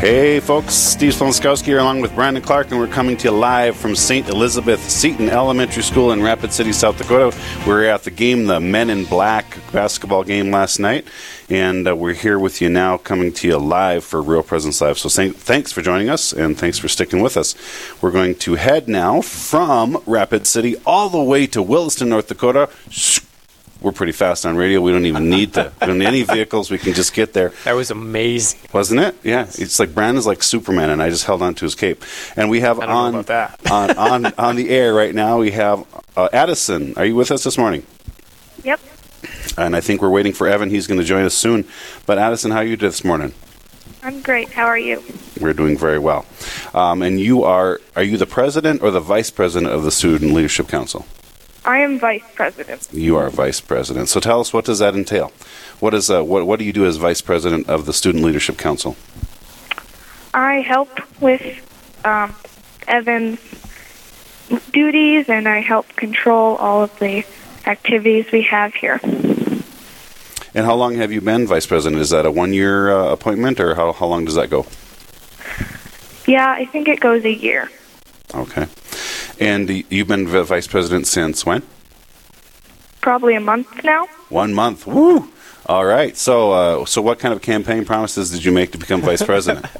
Hey folks, Steve Splonskowski here along with Brandon Clark, and we're coming to you live from St. Elizabeth Seton Elementary School in Rapid City, South Dakota. We're at the game, the Men in Black basketball game last night, and uh, we're here with you now, coming to you live for Real Presence Live. So thanks for joining us, and thanks for sticking with us. We're going to head now from Rapid City all the way to Williston, North Dakota we're pretty fast on radio. We don't even need to. we don't need any vehicles. We can just get there. That was amazing, wasn't it? Yeah, it's like Brandon's like Superman, and I just held on to his cape. And we have on, on on on the air right now. We have uh, Addison. Are you with us this morning? Yep. And I think we're waiting for Evan. He's going to join us soon. But Addison, how are you this morning? I'm great. How are you? We're doing very well. Um, and you are are you the president or the vice president of the Student Leadership Council? I am vice president. You are vice president. So tell us, what does that entail? What is uh, what what do you do as vice president of the Student Leadership Council? I help with um, Evan's duties, and I help control all of the activities we have here. And how long have you been vice president? Is that a one-year uh, appointment, or how how long does that go? Yeah, I think it goes a year. Okay. And you've been vice president since when? Probably a month now. One month. Woo! All right. So, uh, so what kind of campaign promises did you make to become vice president?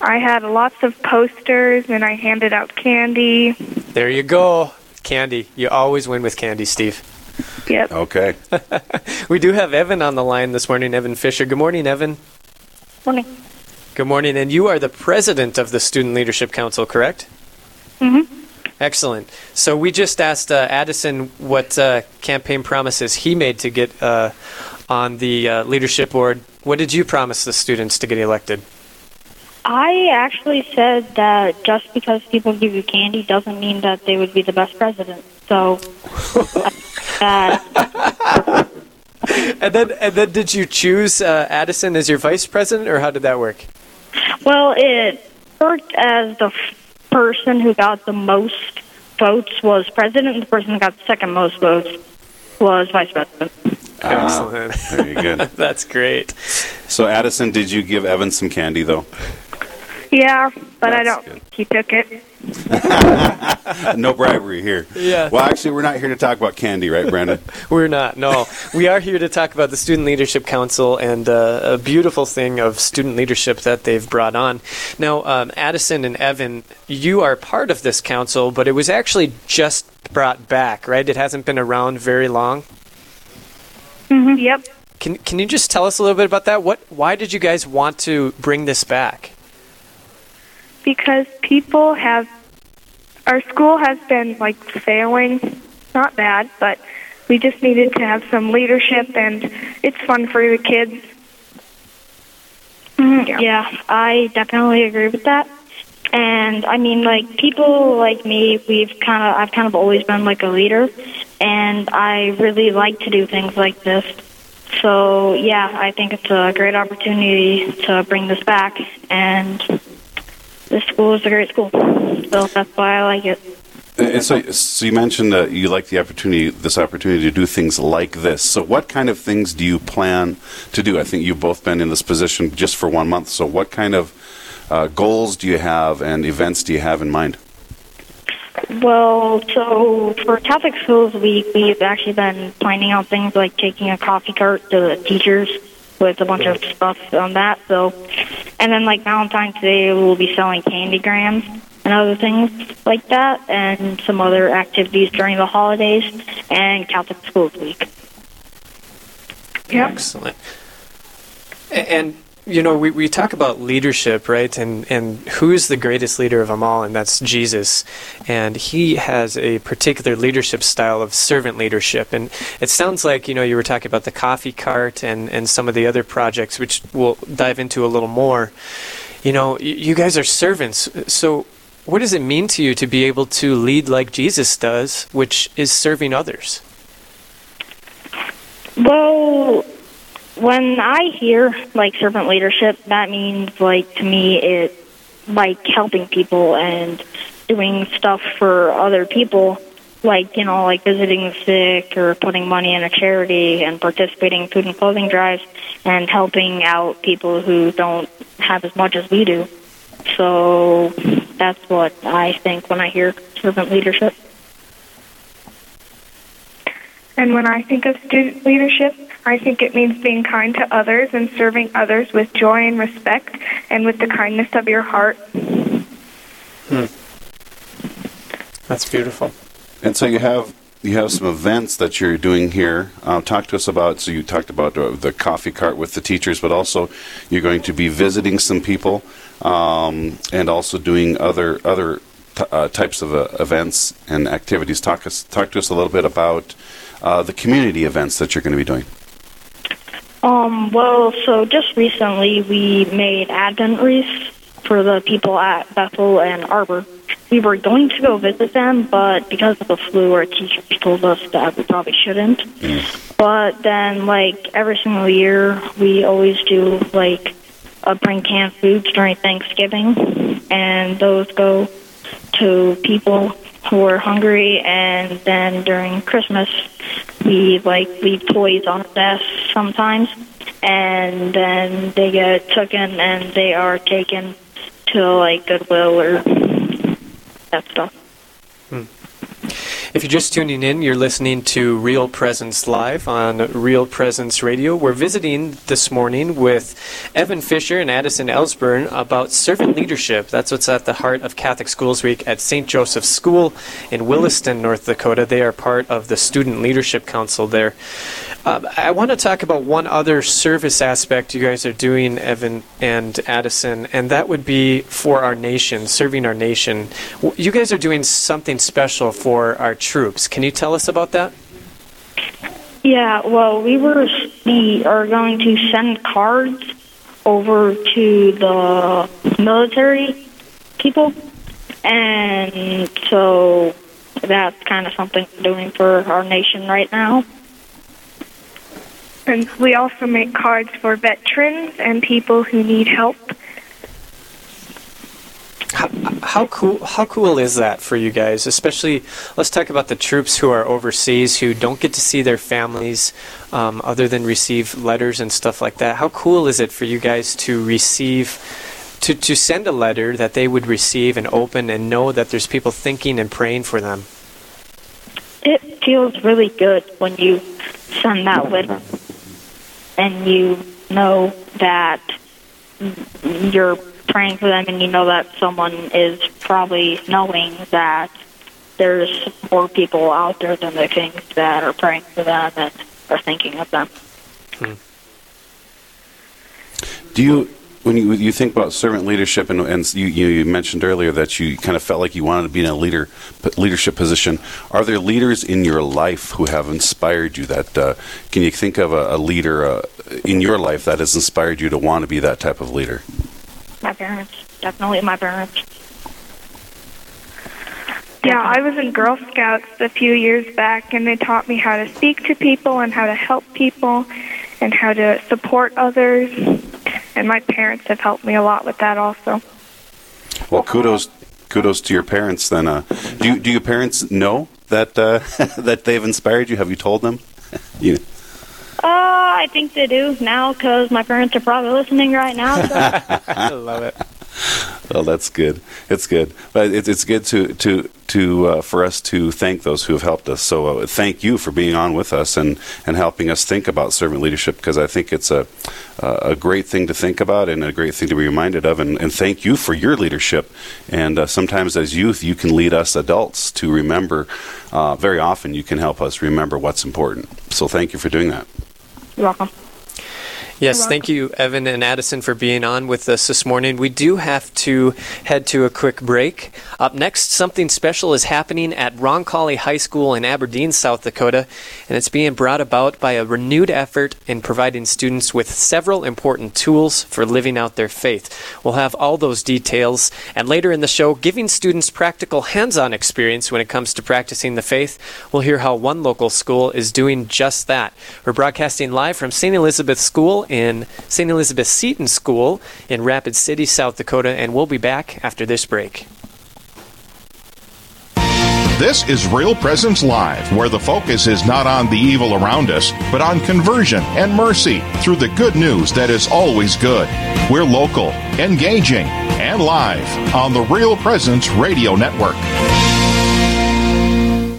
I had lots of posters and I handed out candy. There you go. Candy. You always win with candy, Steve. Yep. Okay. we do have Evan on the line this morning, Evan Fisher. Good morning, Evan. Morning. Good morning. And you are the president of the Student Leadership Council, correct? Mm-hmm. Excellent. So we just asked uh, Addison what uh, campaign promises he made to get uh, on the uh, leadership board. What did you promise the students to get elected? I actually said that just because people give you candy doesn't mean that they would be the best president. So, and then, and then, did you choose uh, Addison as your vice president, or how did that work? Well, it worked as the person who got the most votes was president, and the person who got the second most votes was vice president. Excellent. Very good. That's great. So, Addison, did you give Evan some candy, though? Yeah, but That's I don't good. he took it. no bribery here. Yeah. Well, actually, we're not here to talk about candy, right, Brandon? we're not. No, we are here to talk about the Student Leadership Council and uh, a beautiful thing of student leadership that they've brought on. Now, um, Addison and Evan, you are part of this council, but it was actually just brought back, right? It hasn't been around very long. Mm-hmm. Yep. Can Can you just tell us a little bit about that? What? Why did you guys want to bring this back? Because people have our school has been like failing. Not bad but we just needed to have some leadership and it's fun for the kids. Mm, yeah. yeah i definitely agree with that. And i mean like people like me we've kind of i've kind of always been like a leader and i really like to do things like this. So yeah i think it's a great opportunity to bring this back and this school is a great school, so that's why I like it. And so, so you mentioned that you like the opportunity, this opportunity to do things like this. So, what kind of things do you plan to do? I think you've both been in this position just for one month. So, what kind of uh, goals do you have and events do you have in mind? Well, so for Catholic Schools Week, we've actually been planning out things like taking a coffee cart to the teachers with a bunch of stuff on that. So, and then like Valentine's Day, we'll be selling candy grams and other things like that, and some other activities during the holidays and Catholic Schools Week. Yep. Excellent. And you know, we, we talk about leadership, right? And and who is the greatest leader of them all? And that's Jesus. And he has a particular leadership style of servant leadership. And it sounds like, you know, you were talking about the coffee cart and, and some of the other projects, which we'll dive into a little more. You know, you guys are servants. So what does it mean to you to be able to lead like Jesus does, which is serving others? Well, when I hear like servant leadership, that means like to me it like helping people and doing stuff for other people, like you know like visiting the sick or putting money in a charity and participating in food and clothing drives and helping out people who don't have as much as we do. So that's what I think when I hear servant leadership. And when I think of student leadership, I think it means being kind to others and serving others with joy and respect and with the kindness of your heart. That's beautiful. And so you have you have some events that you're doing here. Uh, talk to us about. So you talked about uh, the coffee cart with the teachers, but also you're going to be visiting some people um, and also doing other other t- uh, types of uh, events and activities. Talk us talk to us a little bit about uh, the community events that you're going to be doing. Um, well, so just recently we made Advent wreaths for the people at Bethel and Arbor. We were going to go visit them, but because of the flu, our teachers told us that we probably shouldn't. But then, like, every single year, we always do, like, uh, bring canned foods during Thanksgiving, and those go to people who are hungry, and then during Christmas, we, like, leave toys on the desk sometimes, and then they get taken and they are taken to, like, Goodwill or that stuff. If you're just tuning in, you're listening to Real Presence Live on Real Presence Radio. We're visiting this morning with Evan Fisher and Addison Ellsburn about servant leadership. That's what's at the heart of Catholic Schools Week at St. Joseph's School in Williston, North Dakota. They are part of the Student Leadership Council there. Uh, I want to talk about one other service aspect you guys are doing, Evan and Addison, and that would be for our nation, serving our nation. You guys are doing something special for our troops. Can you tell us about that? Yeah, well, we were we are going to send cards over to the military people, and so that's kind of something we're doing for our nation right now. And we also make cards for veterans and people who need help. How, how cool how cool is that for you guys? Especially, let's talk about the troops who are overseas who don't get to see their families, um, other than receive letters and stuff like that. How cool is it for you guys to receive, to to send a letter that they would receive and open and know that there's people thinking and praying for them? It feels really good when you send that letter and you know that you're praying for them and you know that someone is probably knowing that there's more people out there than they think that are praying for them and are thinking of them. Hmm. Do you, when you you think about servant leadership, and, and you, you you mentioned earlier that you kind of felt like you wanted to be in a leader leadership position. Are there leaders in your life who have inspired you? That uh, can you think of a, a leader uh, in your life that has inspired you to want to be that type of leader? My parents, definitely my parents. Yeah, I was in Girl Scouts a few years back, and they taught me how to speak to people and how to help people and how to support others. And my parents have helped me a lot with that also. Well, kudos kudos to your parents. Then, uh, do do your parents know that uh, that they've inspired you? Have you told them? you, Uh, I think they do now because my parents are probably listening right now. So. I love it. Well, that's good. It's good, but it's it's good to to to uh, for us to thank those who have helped us. So uh, thank you for being on with us and and helping us think about servant leadership because I think it's a a great thing to think about and a great thing to be reminded of. And, and thank you for your leadership. And uh, sometimes as youth, you can lead us adults to remember. Uh, very often, you can help us remember what's important. So thank you for doing that. You're welcome. Yes, thank you, Evan and Addison, for being on with us this morning. We do have to head to a quick break. Up next, something special is happening at Roncalli High School in Aberdeen, South Dakota, and it's being brought about by a renewed effort in providing students with several important tools for living out their faith. We'll have all those details, and later in the show, giving students practical hands on experience when it comes to practicing the faith. We'll hear how one local school is doing just that. We're broadcasting live from St. Elizabeth School in St. Elizabeth Seton School in Rapid City, South Dakota, and we'll be back after this break. This is Real Presence Live, where the focus is not on the evil around us, but on conversion and mercy through the good news that is always good. We're local, engaging, and live on the Real Presence Radio Network.